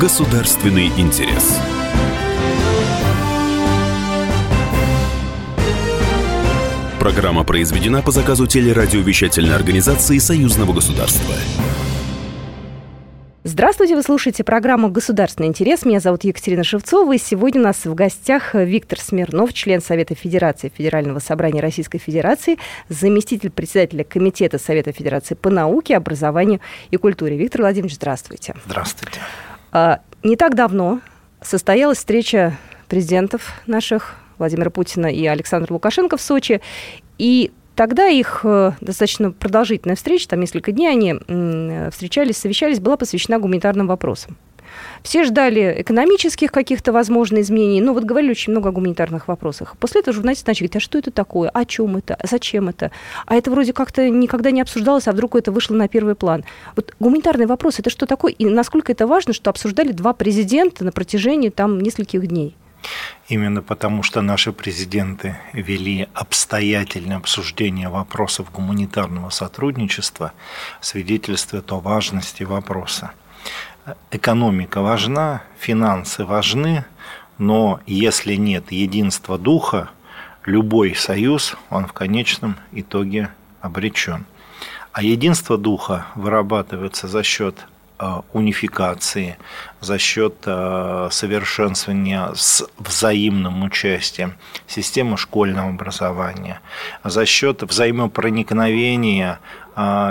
Государственный интерес. Программа произведена по заказу телерадиовещательной организации Союзного государства. Здравствуйте, вы слушаете программу «Государственный интерес». Меня зовут Екатерина Шевцова, и сегодня у нас в гостях Виктор Смирнов, член Совета Федерации Федерального собрания Российской Федерации, заместитель председателя Комитета Совета Федерации по науке, образованию и культуре. Виктор Владимирович, здравствуйте. Здравствуйте. А, не так давно состоялась встреча президентов наших Владимира Путина и Александра Лукашенко в Сочи, и Тогда их э, достаточно продолжительная встреча, там несколько дней они встречались, совещались, была посвящена гуманитарным вопросам. Все ждали экономических каких-то, возможно, изменений, но вот говорили очень много о гуманитарных вопросах. После этого журналисты начали говорить, а что это такое, о чем это, зачем это? А это вроде как-то никогда не обсуждалось, а вдруг это вышло на первый план. Вот гуманитарный вопрос, это что такое, и насколько это важно, что обсуждали два президента на протяжении там нескольких дней? Именно потому, что наши президенты вели обстоятельное обсуждение вопросов гуманитарного сотрудничества, свидетельствует о важности вопроса. Экономика важна, финансы важны, но если нет единства духа, любой союз, он в конечном итоге обречен. А единство духа вырабатывается за счет Э, унификации, за счет э, совершенствования с взаимным участием системы школьного образования, за счет взаимопроникновения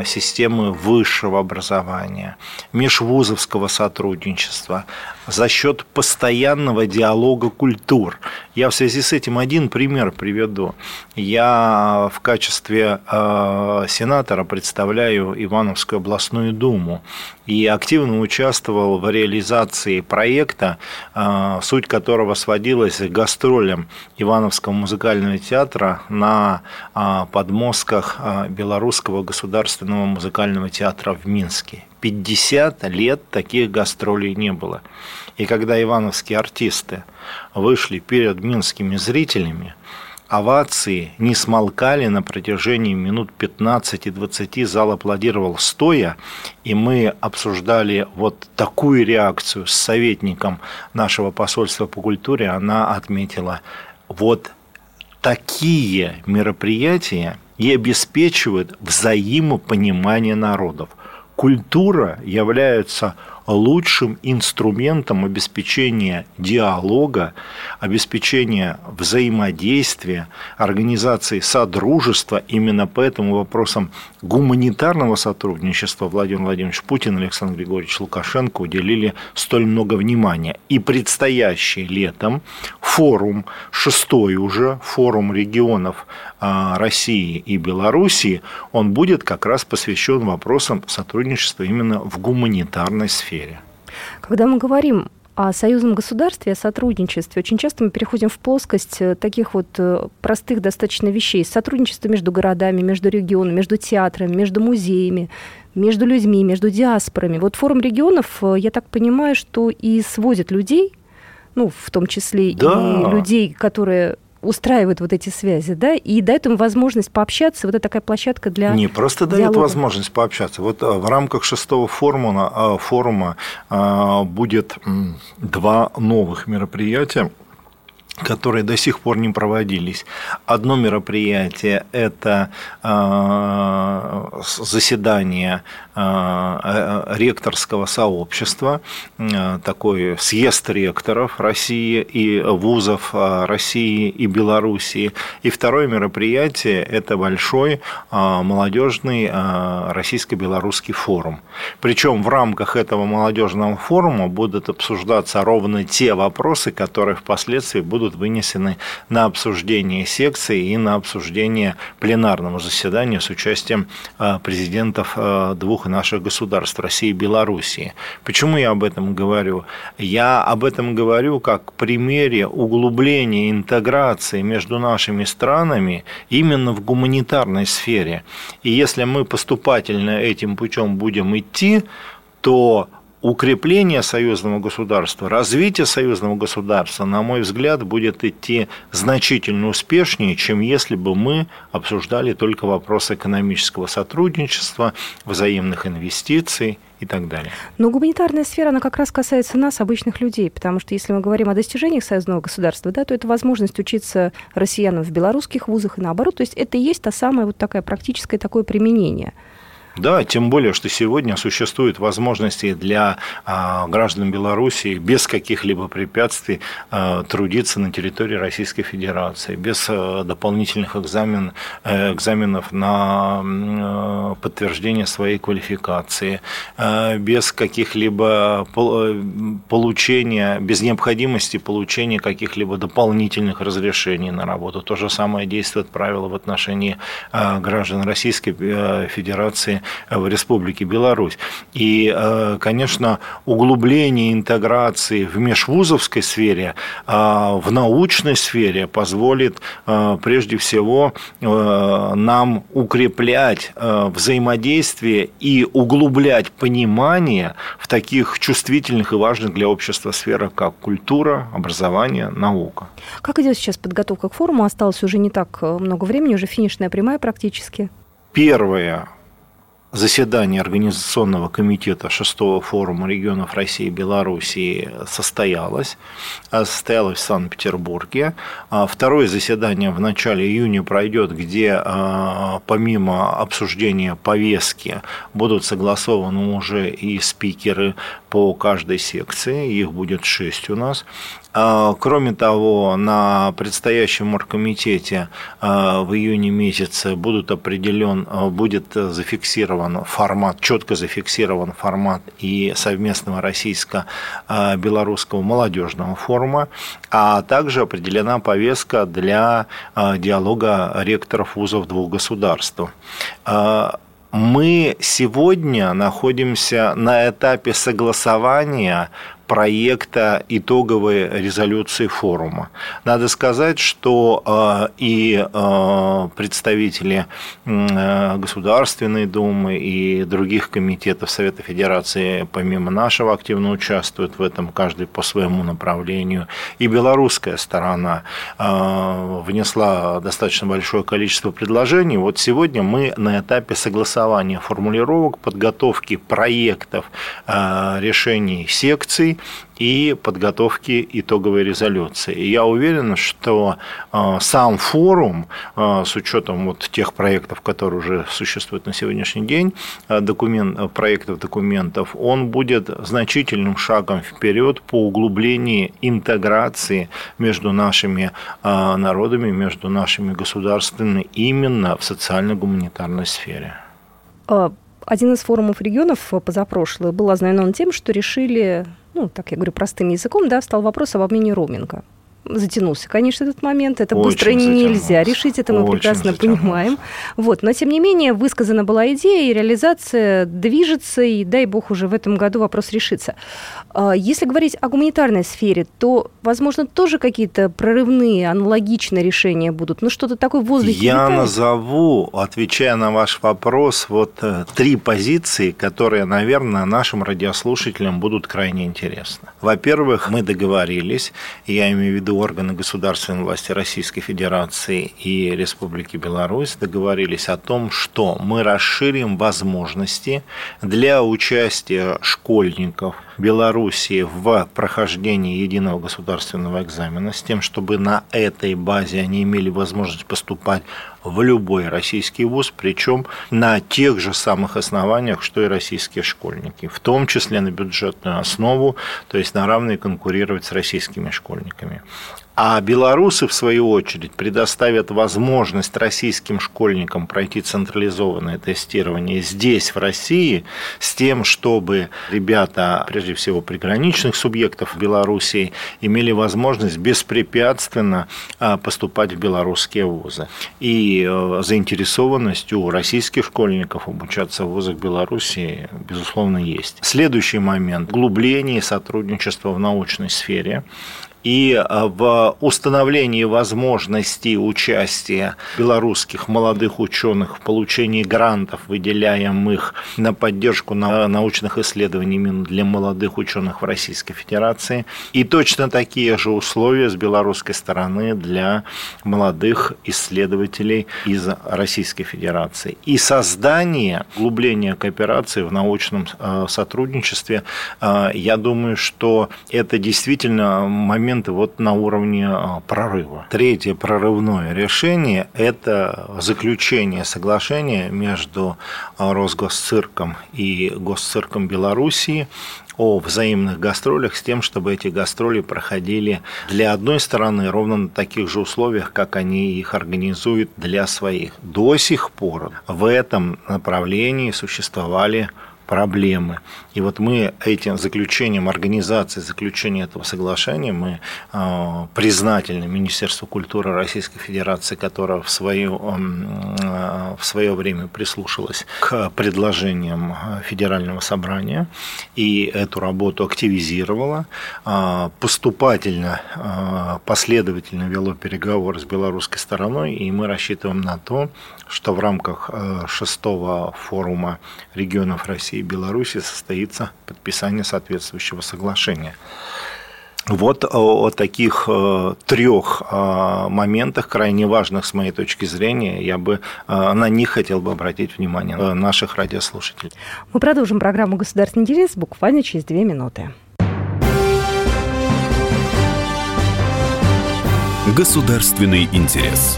системы высшего образования, межвузовского сотрудничества, за счет постоянного диалога культур. Я в связи с этим один пример приведу. Я в качестве э, сенатора представляю Ивановскую областную думу и активно участвовал в реализации проекта, э, суть которого сводилась к гастролям Ивановского музыкального театра на подмостках Белорусского государственного музыкального театра в Минске. 50 лет таких гастролей не было. И когда ивановские артисты вышли перед минскими зрителями, овации не смолкали на протяжении минут 15-20, зал аплодировал стоя, и мы обсуждали вот такую реакцию с советником нашего посольства по культуре, она отметила, вот такие мероприятия и обеспечивают взаимопонимание народов. Культура является лучшим инструментом обеспечения диалога, обеспечения взаимодействия, организации содружества. Именно поэтому вопросам гуманитарного сотрудничества Владимир Владимирович Путин и Александр Григорьевич Лукашенко уделили столь много внимания. И предстоящий летом форум, шестой уже форум регионов а, России и Белоруссии, он будет как раз посвящен вопросам сотрудничества именно в гуманитарной сфере. Когда мы говорим о союзном государстве, о сотрудничестве, очень часто мы переходим в плоскость э, таких вот э, простых достаточно вещей. Сотрудничество между городами, между регионами, между театрами, между музеями, между людьми, между диаспорами. Вот форум регионов, э, я так понимаю, что и сводит людей, ну, в том числе да. и людей, которые устраивают вот эти связи, да, и дает им возможность пообщаться. Вот это такая площадка для Не просто диалога. дает возможность пообщаться. Вот э, в рамках шестого форума, э, форума э, будет два новых мероприятия которые до сих пор не проводились. Одно мероприятие – это заседание ректорского сообщества, такой съезд ректоров России и вузов России и Белоруссии. И второе мероприятие – это большой молодежный российско-белорусский форум. Причем в рамках этого молодежного форума будут обсуждаться ровно те вопросы, которые впоследствии будут будут вынесены на обсуждение секции и на обсуждение пленарного заседания с участием а, президентов а, двух наших государств, России и Белоруссии. Почему я об этом говорю? Я об этом говорю как примере углубления интеграции между нашими странами именно в гуманитарной сфере. И если мы поступательно этим путем будем идти, то укрепление союзного государства, развитие союзного государства, на мой взгляд, будет идти значительно успешнее, чем если бы мы обсуждали только вопрос экономического сотрудничества, взаимных инвестиций и так далее. Но гуманитарная сфера, она как раз касается нас, обычных людей, потому что если мы говорим о достижениях союзного государства, да, то это возможность учиться россиянам в белорусских вузах и наоборот. То есть это и есть та самая вот такая практическое такое применение. Да, тем более, что сегодня существуют возможности для а, граждан Беларуси без каких-либо препятствий а, трудиться на территории Российской Федерации, без а, дополнительных экзамен, э, экзаменов на подтверждение своей квалификации, без каких-либо э, получения, без необходимости получения каких-либо дополнительных разрешений на работу. То же самое действует правило в отношении граждан Российской э, Федерации в Республике Беларусь. И, э, конечно, углубление интеграции в межвузовской сфере, э, в научной сфере позволит э, прежде всего нам укреплять взаимодействие и углублять понимание в таких чувствительных и важных для общества сферах, как культура, образование, наука. Как идет сейчас подготовка к форуму? Осталось уже не так много времени, уже финишная прямая практически. Первое заседание Организационного комитета шестого форума регионов России и Белоруссии состоялось. А, состоялось в Санкт-Петербурге. А, второе заседание в начале июня пройдет, где а, помимо обсуждения повестки будут согласованы уже и спикеры по каждой секции. Их будет шесть у нас. А, кроме того, на предстоящем оргкомитете а, в июне месяце будут определен, а, будет зафиксирован формат, четко зафиксирован формат и совместного российско-белорусского молодежного форума, а также определена повестка для диалога ректоров вузов двух государств мы сегодня находимся на этапе согласования проекта итоговой резолюции форума. Надо сказать, что э, и э, представители э, Государственной Думы и других комитетов Совета Федерации, помимо нашего, активно участвуют в этом, каждый по своему направлению. И белорусская сторона внесла достаточно большое количество предложений. Вот сегодня мы на этапе согласования формулировок, подготовки проектов решений секций, и подготовки итоговой резолюции. И я уверен, что э, сам форум, э, с учетом вот тех проектов, которые уже существуют на сегодняшний день, э, документ, проектов документов, он будет значительным шагом вперед по углублению интеграции между нашими народами, между нашими государствами именно в социально-гуманитарной сфере. А, один из форумов регионов позапрошлый был ознаменован тем, что решили ну, так я говорю простым языком, да, встал вопрос об обмене роуминга затянулся, конечно, этот момент. Это Очень быстро нельзя решить, это мы Очень прекрасно затянулся. понимаем. Вот. Но, тем не менее, высказана была идея, и реализация движется, и, дай бог, уже в этом году вопрос решится. А, если говорить о гуманитарной сфере, то, возможно, тоже какие-то прорывные, аналогичные решения будут. Ну, что-то такое в воздухе Я летает. назову, отвечая на ваш вопрос, вот э, три позиции, которые, наверное, нашим радиослушателям будут крайне интересны. Во-первых, мы договорились, я имею в виду органы государственной власти Российской Федерации и Республики Беларусь договорились о том, что мы расширим возможности для участия школьников Белоруссии в прохождении единого государственного экзамена с тем, чтобы на этой базе они имели возможность поступать в любой российский вуз, причем на тех же самых основаниях, что и российские школьники, в том числе на бюджетную основу, то есть на равные конкурировать с российскими школьниками. А белорусы, в свою очередь, предоставят возможность российским школьникам пройти централизованное тестирование здесь, в России, с тем, чтобы ребята, прежде всего, приграничных субъектов Белоруссии, имели возможность беспрепятственно а, поступать в белорусские вузы. И э, заинтересованность у российских школьников обучаться в вузах Белоруссии, безусловно, есть. Следующий момент – углубление сотрудничества в научной сфере. И в установлении возможностей участия белорусских молодых ученых в получении грантов, выделяемых на поддержку научных исследований именно для молодых ученых в Российской Федерации. И точно такие же условия с белорусской стороны для молодых исследователей из Российской Федерации. И создание, углубление кооперации в научном э, сотрудничестве, я думаю, что это действительно моменты вот на уровне э, прорыва. Третье прорывное решение – это заключение соглашения между Росгосцирком и Госцирком Белоруссии о взаимных гастролях с тем, чтобы эти гастроли проходили для одной стороны ровно на таких же условиях, как они их организуют для своих. До сих пор в этом направлении существовали проблемы. И вот мы этим заключением организации, заключения этого соглашения, мы э, признательны Министерству культуры Российской Федерации, которое в свое, э, в свое время прислушалось к предложениям Федерального собрания и эту работу активизировало, э, поступательно, последовательно вело переговоры с белорусской стороной, и мы рассчитываем на то, что в рамках шестого форума регионов России и Беларуси состоится подписание соответствующего соглашения. Вот о таких э, трех э, моментах, крайне важных с моей точки зрения, я бы э, на них хотел бы обратить внимание наших радиослушателей. Мы продолжим программу «Государственный интерес» буквально через две минуты. Государственный интерес.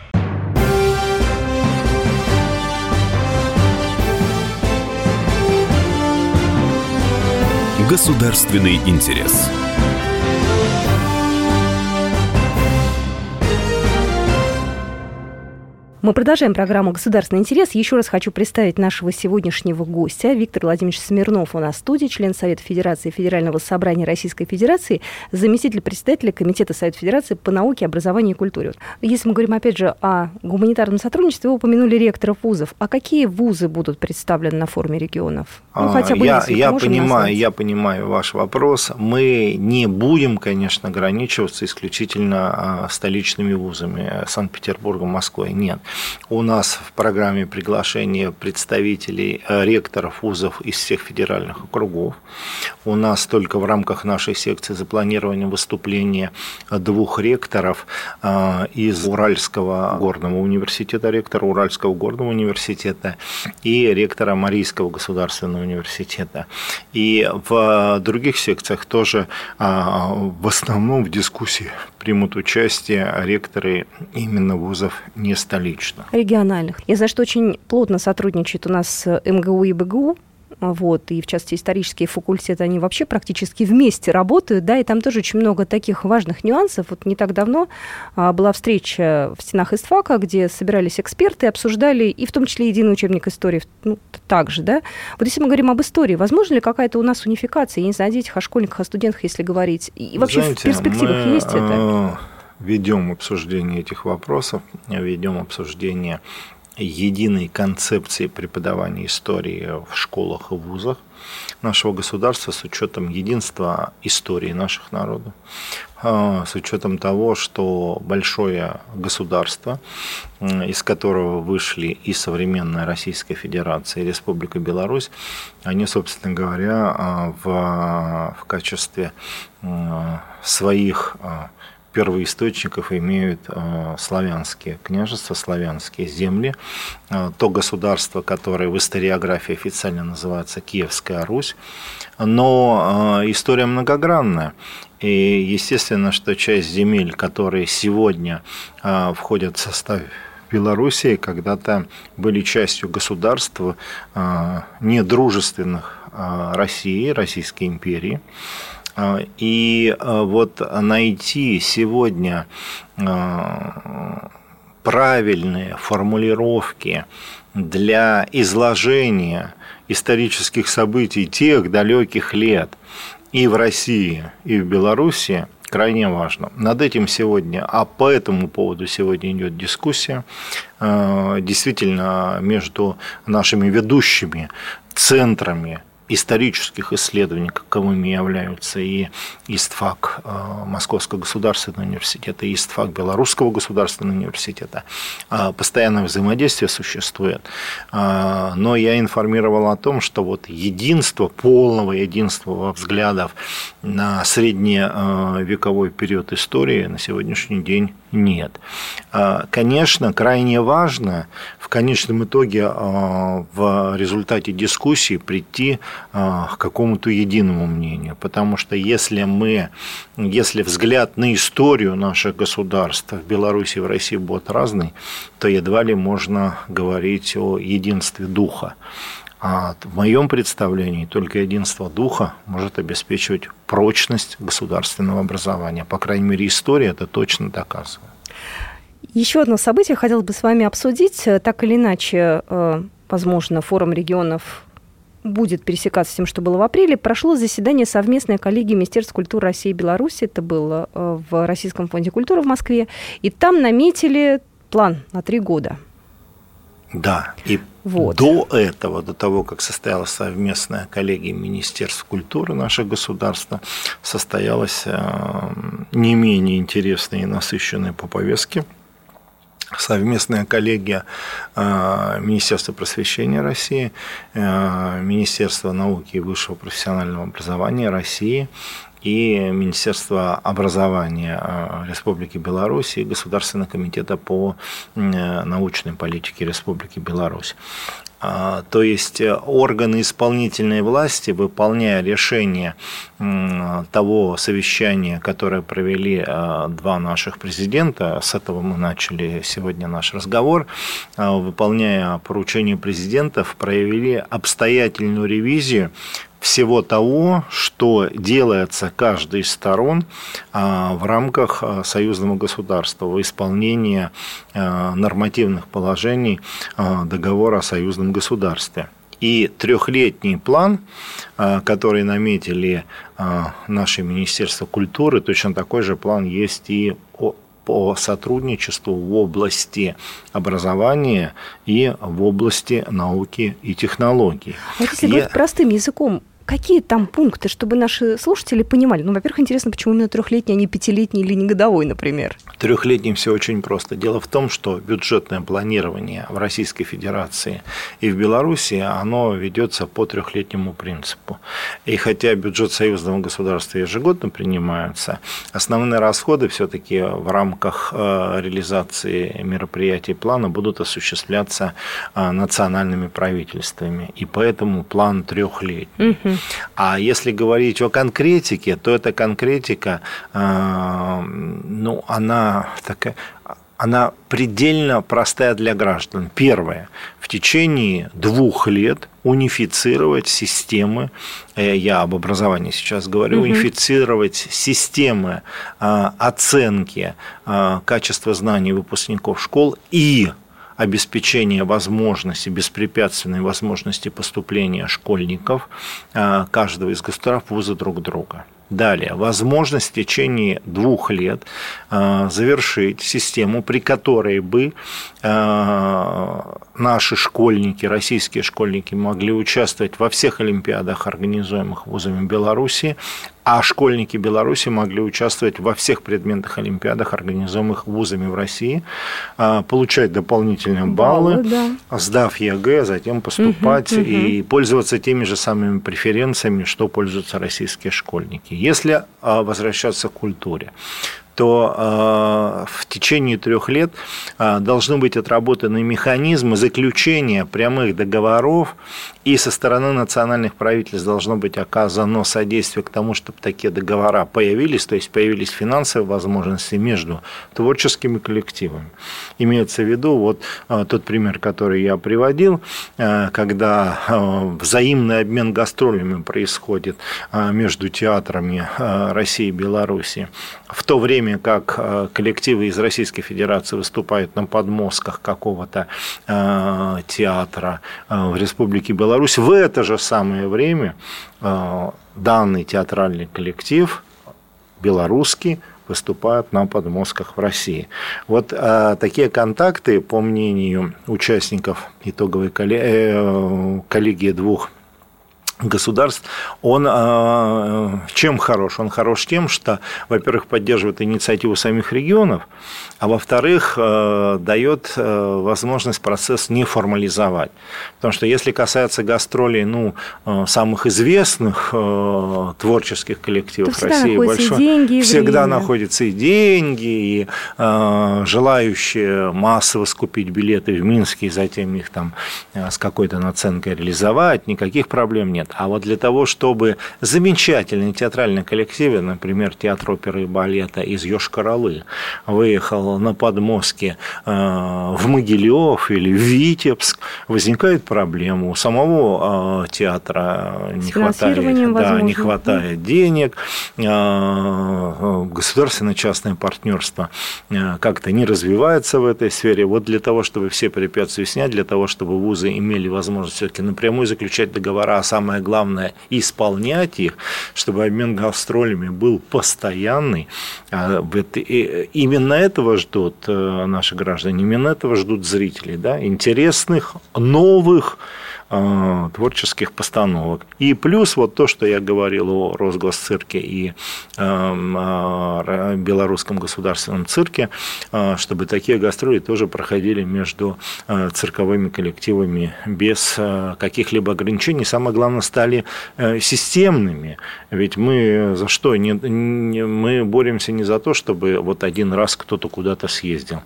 Государственный интерес. Мы продолжаем программу «Государственный интерес». Еще раз хочу представить нашего сегодняшнего гостя. Виктор Владимирович Смирнов у нас в студии, член Совета Федерации Федерального собрания Российской Федерации, заместитель председателя Комитета Совета Федерации по науке, образованию и культуре. Если мы говорим, опять же, о гуманитарном сотрудничестве, вы упомянули ректоров вузов. А какие вузы будут представлены на форуме регионов? Ну, хотя бы я, я понимаю, я понимаю ваш вопрос. Мы не будем, конечно, ограничиваться исключительно а, столичными вузами Санкт-Петербургом, Москвой. Нет. У нас в программе приглашение представителей э, ректоров вузов из всех федеральных округов. У нас только в рамках нашей секции запланировано выступление двух ректоров э, из Уральского горного университета, ректора Уральского горного университета и ректора Марийского государственного университета. И в других секциях тоже э, в основном в дискуссии примут участие ректоры именно вузов не столичных. Региональных. Я знаю, что очень плотно сотрудничает у нас МГУ и БГУ вот, и в частности исторические факультеты, они вообще практически вместе работают, да, и там тоже очень много таких важных нюансов. Вот не так давно а, была встреча в стенах ИСТФАКа, где собирались эксперты, обсуждали, и в том числе единый учебник истории, ну, также, да. Вот если мы говорим об истории, возможно ли какая-то у нас унификация, я не знаю, о детях, о школьниках, о студентах, если говорить, и вообще Знаете, в перспективах мы, есть это? Э, ведем обсуждение этих вопросов, ведем обсуждение единой концепции преподавания истории в школах и вузах нашего государства с учетом единства истории наших народов, а, с учетом того, что большое государство, из которого вышли и современная Российская Федерация, и Республика Беларусь, они, собственно говоря, а, в, в качестве своих первоисточников имеют э, славянские княжества, славянские земли. Э, то государство, которое в историографии официально называется Киевская Русь. Но э, история многогранная. И естественно, что часть земель, которые сегодня входят в состав Белоруссии, когда-то были частью государства недружественных России, Российской империи. И вот найти сегодня правильные формулировки для изложения исторических событий тех далеких лет и в России, и в Беларуси крайне важно. Над этим сегодня, а по этому поводу сегодня идет дискуссия. Действительно, между нашими ведущими центрами исторических исследований, каковыми являются и ИСТФАК э, Московского государственного университета, и ИСТФАК Белорусского государственного университета. Э, постоянное взаимодействие существует. Э, но я информировал о том, что вот единство, полного единства взглядов на средневековой период истории на сегодняшний день нет. Конечно, крайне важно в конечном итоге в результате дискуссии прийти а, к какому-то единому мнению. Потому что если мы, если взгляд на историю наших государств в Беларуси и в России будет разный, то едва ли можно говорить о единстве духа. А в моем представлении только единство духа может обеспечивать прочность государственного образования. По крайней мере, история это точно доказывает. Еще одно событие хотелось бы с вами обсудить. Так или иначе, э, возможно, форум регионов будет пересекаться с тем, что было в апреле, прошло заседание совместной коллегии Министерства культуры России и Беларуси. Это было э, в Российском фонде культуры в Москве. И там наметили план на три года. Да, и вот. до этого, до того, как состоялась совместная коллегия Министерств культуры нашего государства, состоялась э, не менее интересная и насыщенная по повестке совместная коллегия э, Министерства просвещения России, э, Министерства науки и высшего профессионального образования России и Министерства образования э, Республики Беларусь и Государственного комитета по научной политике Республики Беларусь. А, то есть э, органы исполнительной власти, выполняя решение того совещания, которое провели э, два наших президента, с этого мы начали сегодня наш разговор, э, выполняя поручение президентов, проявили обстоятельную ревизию всего того, что делается каждой из сторон а, в рамках а, союзного государства в исполнении а, нормативных положений договора о союзном государстве. И трехлетний план, который наметили наше Министерство культуры, точно такой же план есть и по сотрудничеству в области образования и в области науки и технологий. А если Я... говорить простым языком, Какие там пункты, чтобы наши слушатели понимали? Ну, во-первых, интересно, почему именно трехлетний, а не пятилетний или не годовой, например? Трехлетним все очень просто. Дело в том, что бюджетное планирование в Российской Федерации и в Беларуси, оно ведется по трехлетнему принципу. И хотя бюджет союзного государства ежегодно принимается, основные расходы все-таки в рамках э, реализации мероприятий плана будут осуществляться э, национальными правительствами. И поэтому план трехлетний. Угу. А если говорить о конкретике, то эта конкретика, э, ну, она такая она предельно простая для граждан. Первое. В течение двух лет унифицировать системы, э, я об образовании сейчас говорю, угу. унифицировать системы э, оценки качества знаний выпускников школ и обеспечение возможности, беспрепятственной возможности поступления школьников э, каждого из государств в вузы друг друга. Далее, возможность в течение двух лет э, завершить систему, при которой бы э, наши школьники, российские школьники могли участвовать во всех олимпиадах, организуемых вузами Беларуси, а школьники Беларуси могли участвовать во всех предметных олимпиадах, организуемых вузами в России, э, получать дополнительные баллы, баллы да. сдав ЕГЭ, затем поступать угу, угу. и пользоваться теми же самыми преференциями, что пользуются российские школьники. Если а, возвращаться к культуре, то в течение трех лет должны быть отработаны механизмы заключения прямых договоров, и со стороны национальных правительств должно быть оказано содействие к тому, чтобы такие договора появились, то есть появились финансовые возможности между творческими коллективами. Имеется в виду вот тот пример, который я приводил, когда взаимный обмен гастролями происходит между театрами России и Беларуси, в то время как э, коллективы из Российской Федерации выступают на подмостках какого-то э, театра э, в Республике Беларусь, в это же самое время данный театральный коллектив белорусский выступают на подмостках в России. Вот а, такие контакты, по мнению участников итоговой коллегии двух государств, он э, чем хорош? Он хорош тем, что, во-первых, поддерживает инициативу самих регионов, а во-вторых, э, дает э, возможность процесс не формализовать. Потому что если касается гастролей ну, самых известных творческих коллективов То России, большой, деньги, и всегда время. находятся и деньги, и желающие массово скупить билеты в Минске и затем их там с какой-то наценкой реализовать, никаких проблем нет. А вот для того, чтобы замечательный театральный коллектив, например, театр оперы и балета из Йошкар-Олы, выехал на подмостке э, в Могилев или в Витебск, возникает проблема. У самого э, театра не хватает, да, не хватает денег, э, государственно-частное партнерство как-то не развивается в этой сфере. Вот для того, чтобы все препятствия снять, для того, чтобы вузы имели возможность все-таки напрямую заключать договора, а самое главное исполнять их, чтобы обмен гастролями был постоянный. А именно этого ждут э, наши граждане, именно этого ждут зрители, да, интересных, новых, творческих постановок. И плюс вот то, что я говорил о Росгосцирке и э, Белорусском государственном цирке, э, чтобы такие гастроли тоже проходили между цирковыми коллективами без каких-либо ограничений. Самое главное, стали системными. Ведь мы за что? Мы боремся не за то, чтобы вот один раз кто-то куда-то съездил,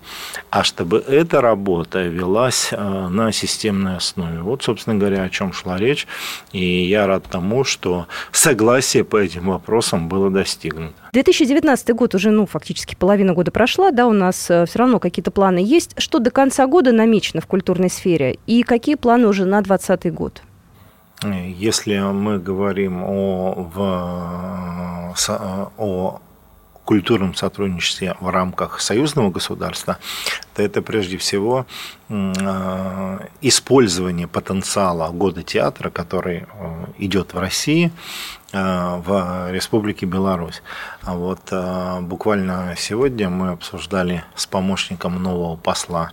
а чтобы эта работа велась на системной основе. Вот, собственно говоря, о чем шла речь. И я рад тому, что согласие по этим вопросам было достигнуто. 2019 год уже, ну, фактически половина года прошла, да, у нас э, все равно какие-то планы есть. Что до конца года намечено в культурной сфере? И какие планы уже на 2020 год? Если мы говорим о, в, о культурном сотрудничестве в рамках союзного государства, то это прежде всего э, использование потенциала года театра, который э, идет в России, э, в Республике Беларусь. А вот буквально сегодня мы обсуждали с помощником нового посла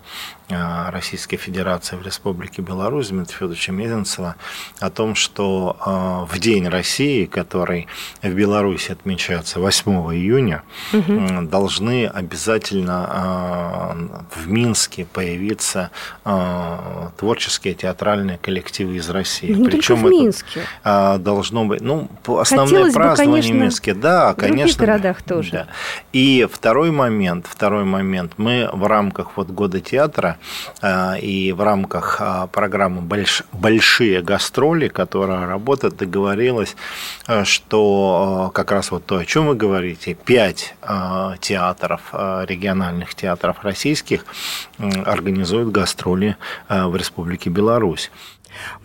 Российской Федерации в Республике Беларусь Дмитрия Федоровича Мезенцева о том, что в День России, который в Беларуси отмечается 8 июня, угу. должны обязательно в Минске появиться э, творческие театральные коллективы из России. Не Причем только в Минске. Это, э, должно быть, ну, основные Хотелось празднования бы, конечно, в Минске, да, конечно. В городах тоже. Да. И второй момент, второй момент, мы в рамках вот года театра э, и в рамках э, программы больш, большие гастроли, которая работает, договорилась, э, что э, как раз вот то, о чем вы говорите, пять э, театров, э, региональных театров российских организует гастроли э, в Республике Беларусь.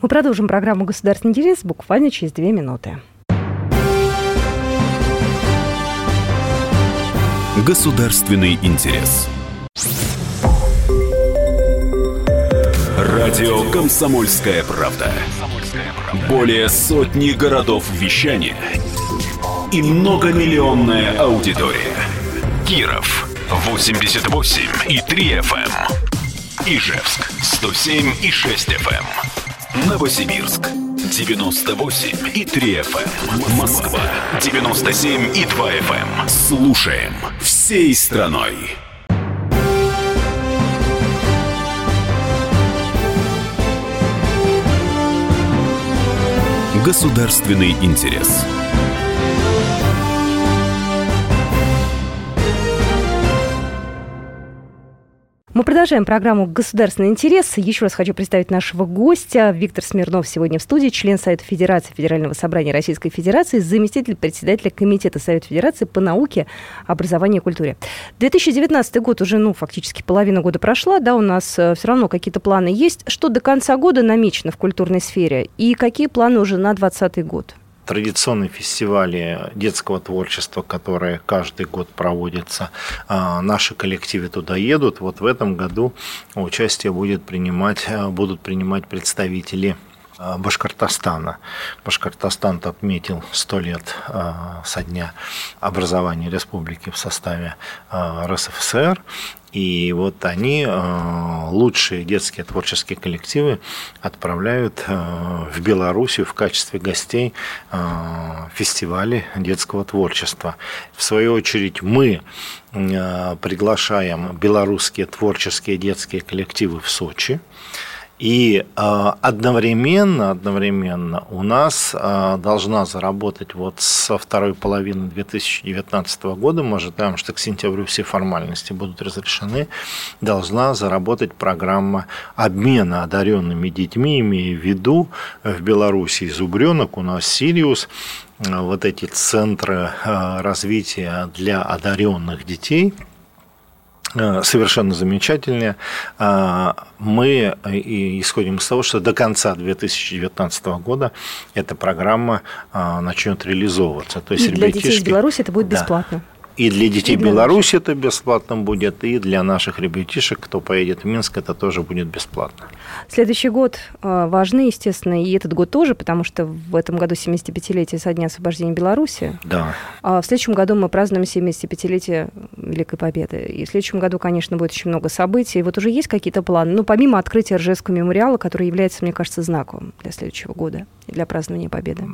Мы продолжим программу «Государственный интерес» буквально через две минуты. Государственный интерес. Радио «Комсомольская правда». Более сотни городов вещания и многомиллионная аудитория. Киров 88 и 3 FM. Эм. Ижевск 107 и 6 FM. Эм. Новосибирск 98 и 3 FM. Эм. Москва 97 и 2 FM. Слушаем всей страной. Государственный интерес. Мы продолжаем программу «Государственный интерес». Еще раз хочу представить нашего гостя. Виктор Смирнов сегодня в студии, член Совета Федерации Федерального собрания Российской Федерации, заместитель председателя Комитета Совета Федерации по науке, образованию и культуре. 2019 год уже, ну, фактически половина года прошла, да, у нас э, все равно какие-то планы есть. Что до конца года намечено в культурной сфере? И какие планы уже на 2020 год? Традиционные фестивали детского творчества, которые каждый год проводятся. А, наши коллективы туда едут. Вот в этом году участие будет принимать, а, будут принимать представители Башкортостана. Башкортостан отметил 100 лет со дня образования республики в составе РСФСР. И вот они, э, лучшие детские творческие коллективы, отправляют э, в Белоруссию в качестве гостей э, фестивали детского творчества. В свою очередь мы приглашаем белорусские творческие детские коллективы в Сочи. И э, одновременно, одновременно у нас э, должна заработать вот со второй половины 2019 года, мы ожидаем, что к сентябрю все формальности будут разрешены, должна заработать программа обмена одаренными детьми, имея в виду в Беларуси зубренок, у нас Сириус, вот эти центры развития для одаренных детей – Э, совершенно замечательные. А, мы исходим из того, что до конца 2019 года эта программа начнет реализовываться. То есть и для детей из Беларуси это будет бесплатно. И для детей и для Беларуси наших. это бесплатно будет, и для наших ребятишек, кто поедет в Минск, это тоже будет бесплатно. Следующий год э, важный, естественно, и этот год тоже, потому что в этом году 75-летие со дня освобождения Беларуси. Да. А в следующем году мы празднуем 75-летие Великой Победы. И в следующем году, конечно, будет очень много событий. И вот уже есть какие-то планы, ну, помимо открытия Ржевского мемориала, который является, мне кажется, знаком для следующего года для празднования Победы.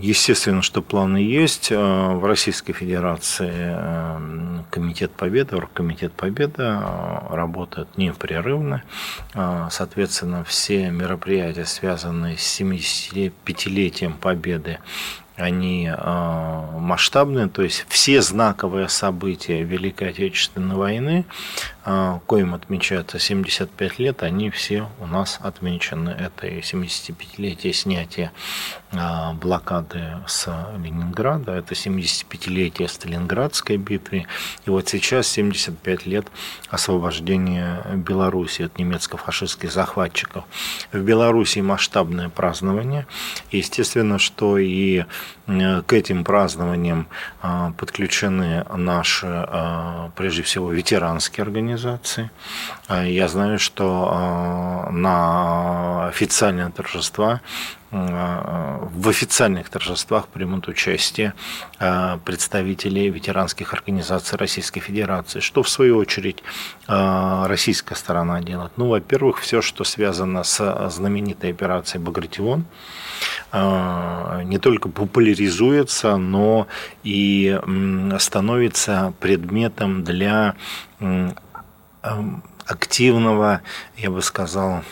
Естественно, что планы есть. Э, в Российской Федерации э, Комитет Победы, Оргкомитет Победы э, работает непрерывно. Соответственно, все мероприятия, связанные с 75-летием Победы, они масштабные, то есть все знаковые события Великой Отечественной войны коим отмечается 75 лет, они все у нас отмечены. Это и 75-летие снятия а, блокады с Ленинграда, это 75-летие Сталинградской битвы, и вот сейчас 75 лет освобождения Беларуси от немецко-фашистских захватчиков. В Беларуси масштабное празднование. Естественно, что и к этим празднованиям а, подключены наши, прежде всего, ветеранские организации, организации. А я знаю, что а, на официальные торжества а, в официальных торжествах примут участие представители ветеранских организаций Российской Федерации. Что, в свою очередь, российская сторона делает? Ну, во-первых, все, что связано с знаменитой операцией «Багратион», не только популяризуется, но и становится предметом для активного, я бы сказал,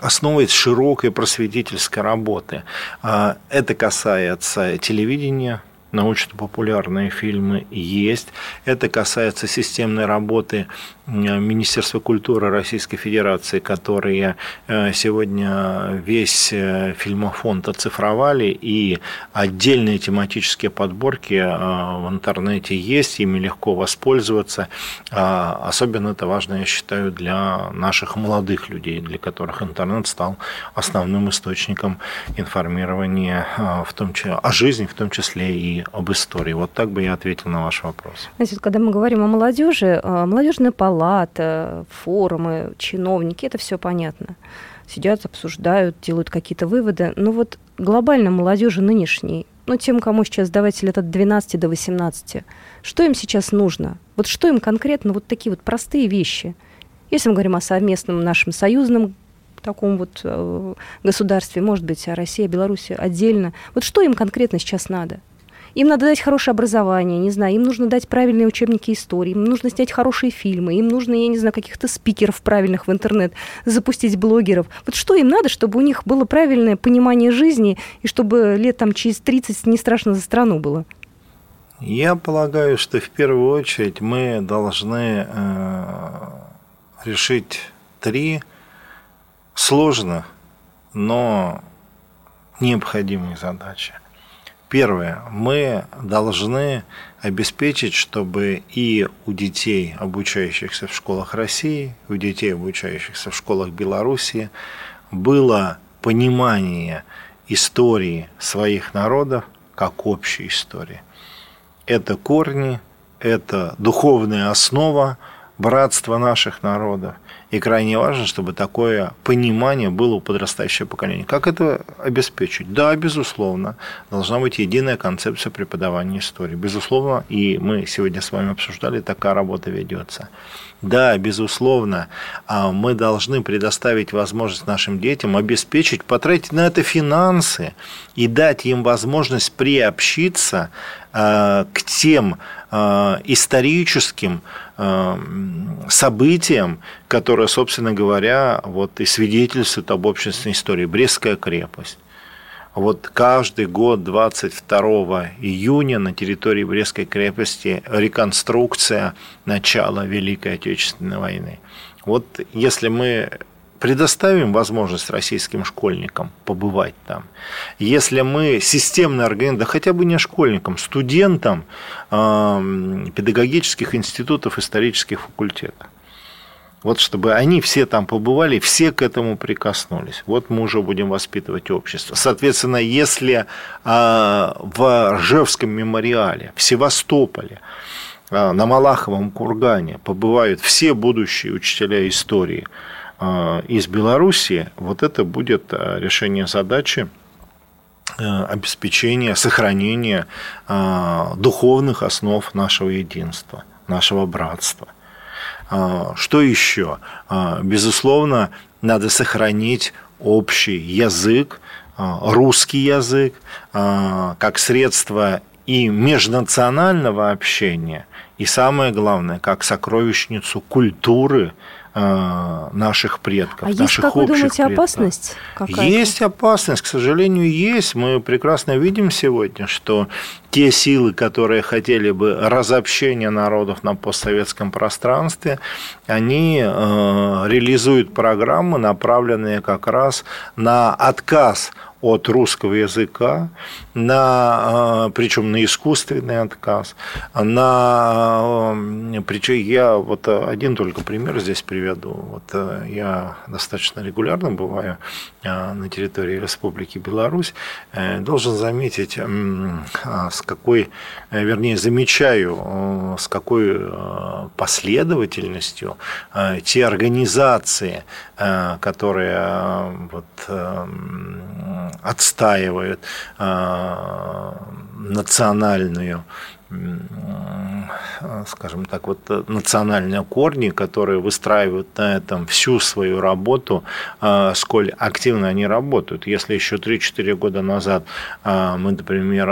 основой широкой просветительской работы. А, это касается телевидения, научно-популярные фильмы есть. Это касается системной работы Министерства культуры Российской Федерации, которые э, сегодня весь э, фильмофонд оцифровали, и отдельные тематические подборки э, в интернете есть, ими легко воспользоваться. Особенно это важно, я считаю, для наших молодых людей, для которых интернет стал основным источником информирования в том числе, о жизни, в том числе и об истории. Вот так бы я ответил на ваш вопрос. Значит, когда мы говорим о молодежи, молодежная палата, палата, форумы, чиновники, это все понятно. Сидят, обсуждают, делают какие-то выводы. Но вот глобально молодежи нынешней, ну, тем, кому сейчас давайте лет от 12 до 18, что им сейчас нужно? Вот что им конкретно, вот такие вот простые вещи? Если мы говорим о совместном нашем союзном таком вот э, государстве, может быть, о России, о Беларуси отдельно, вот что им конкретно сейчас надо? Им надо дать хорошее образование, не знаю, им нужно дать правильные учебники истории, им нужно снять хорошие фильмы, им нужно, я не знаю, каких-то спикеров правильных в интернет, запустить блогеров. Вот что им надо, чтобы у них было правильное понимание жизни и чтобы лет там через 30 не страшно за страну было? Я полагаю, что в первую очередь мы должны э, решить три сложно, но необходимые задачи. Первое. Мы должны обеспечить, чтобы и у детей, обучающихся в школах России, у детей, обучающихся в школах Белоруссии, было понимание истории своих народов как общей истории. Это корни, это духовная основа братства наших народов – и крайне важно, чтобы такое понимание было у подрастающего поколения. Как это обеспечить? Да, безусловно, должна быть единая концепция преподавания истории. Безусловно, и мы сегодня с вами обсуждали, такая работа ведется. Да, безусловно, а, мы должны предоставить возможность нашим детям обеспечить, потратить на это финансы и дать им возможность приобщиться а, к тем историческим событиям, которые, собственно говоря, вот и свидетельствуют об общественной истории. Брестская крепость. Вот каждый год 22 июня на территории Брестской крепости реконструкция начала Великой Отечественной войны. Вот если мы предоставим возможность российским школьникам побывать там, если мы системно организуем, да хотя бы не школьникам, студентам э, педагогических институтов, исторических факультетов, вот чтобы они все там побывали, все к этому прикоснулись. Вот мы уже будем воспитывать общество. Соответственно, если а, в Ржевском мемориале, в Севастополе, а, на Малаховом кургане побывают все будущие учителя истории из Белоруссии, вот это будет решение задачи обеспечения, сохранения духовных основ нашего единства, нашего братства – а, что еще? А, безусловно, надо сохранить общий язык, а, русский язык, как средство и межнационального общения, и самое главное, как сокровищницу культуры Э, наших предков, а наших есть, как общих вы думаете, предков. опасность какая-то? Есть опасность, к сожалению, есть. Мы прекрасно видим сегодня, что те силы, которые хотели бы разобщения народов на постсоветском пространстве, они э, реализуют программы, направленные как раз на отказ от русского языка, на, а, причем на искусственный отказ, на, причем я вот один только пример здесь приведу. Вот э, я достаточно регулярно бываю а, на территории Республики Беларусь, э, должен заметить, а, с какой, э, вернее, замечаю, с какой последовательностью те организации, которые вот, отстаивают национальную скажем так, вот национальные корни, которые выстраивают на этом всю свою работу, сколь активно они работают. Если еще 3-4 года назад мы, например,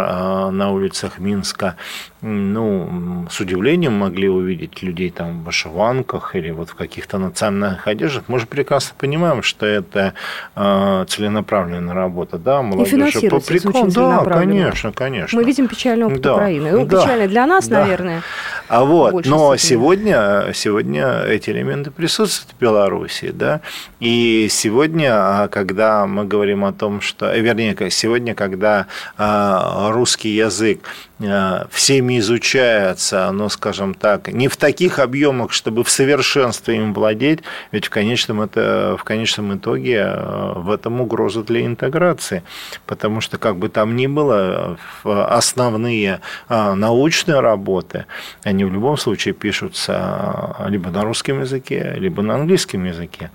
на улицах Минска ну, с удивлением могли увидеть людей там в вышиванках или вот в каких-то национальных одеждах, мы же прекрасно понимаем, что это целенаправленная работа, да, молодежь. И по приколу. Да, конечно, конечно. Мы видим печальный опыт да, Украины. Ну, да, печально для нас, да. наверное. А вот, но сегодня, сегодня эти элементы присутствуют в Беларуси, да, и сегодня, когда мы говорим о том, что, вернее, сегодня, когда русский язык Э, всеми изучается, но, скажем так, не в таких объемах, чтобы в совершенстве им владеть, ведь в конечном, это, в конечном итоге э, в этом угроза для интеграции, потому что, как бы там ни было, основные э, научные работы, они в любом случае пишутся либо на русском языке, либо на английском языке.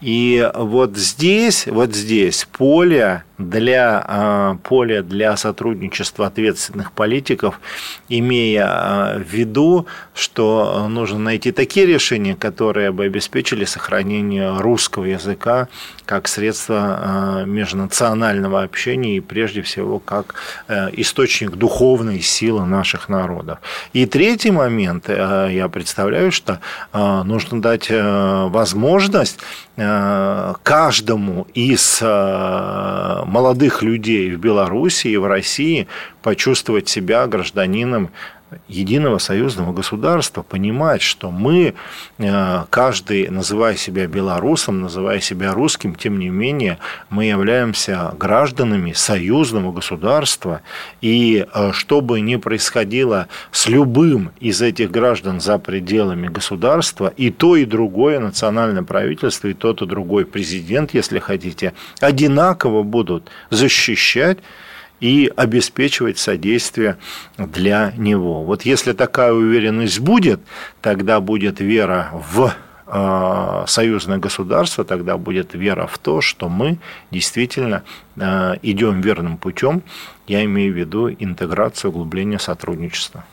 И вот здесь, вот здесь поле для, а, поле для сотрудничества ответственных политиков, имея а, в виду, что нужно найти такие решения, которые бы обеспечили сохранение русского языка как средство а, межнационального общения и прежде всего как э, источник духовной силы наших народов. И третий момент, э, я представляю, что нужно дать э, возможность каждому из молодых людей в Беларуси и в России почувствовать себя гражданином единого союзного государства понимать, что мы, э, каждый, называя себя белорусом, называя себя русским, тем не менее, мы являемся гражданами союзного государства, и э, что бы ни происходило с любым из этих граждан за пределами государства, и то, и другое национальное правительство, и тот, и другой президент, если хотите, одинаково будут защищать и обеспечивать содействие для него. Вот если такая уверенность будет, тогда будет вера в э, союзное государство, тогда будет вера в то, что мы действительно э, идем верным путем. Я имею в виду интеграцию, углубление сотрудничества.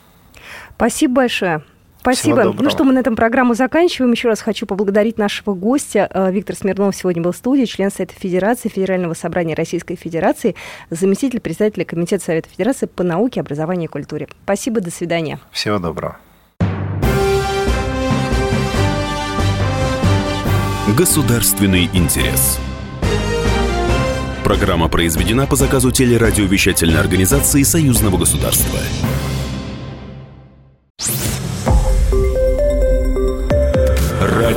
Спасибо большое. Спасибо. Ну что, мы на этом программу заканчиваем. Еще раз хочу поблагодарить нашего гостя. Э, Виктор Смирнов сегодня был в студии, член Совета Федерации, Федерального собрания Российской Федерации, заместитель председателя Комитета Совета Федерации по науке, образованию и культуре. Спасибо, до свидания. Всего доброго. Государственный интерес. Программа произведена по заказу телерадиовещательной организации Союзного государства.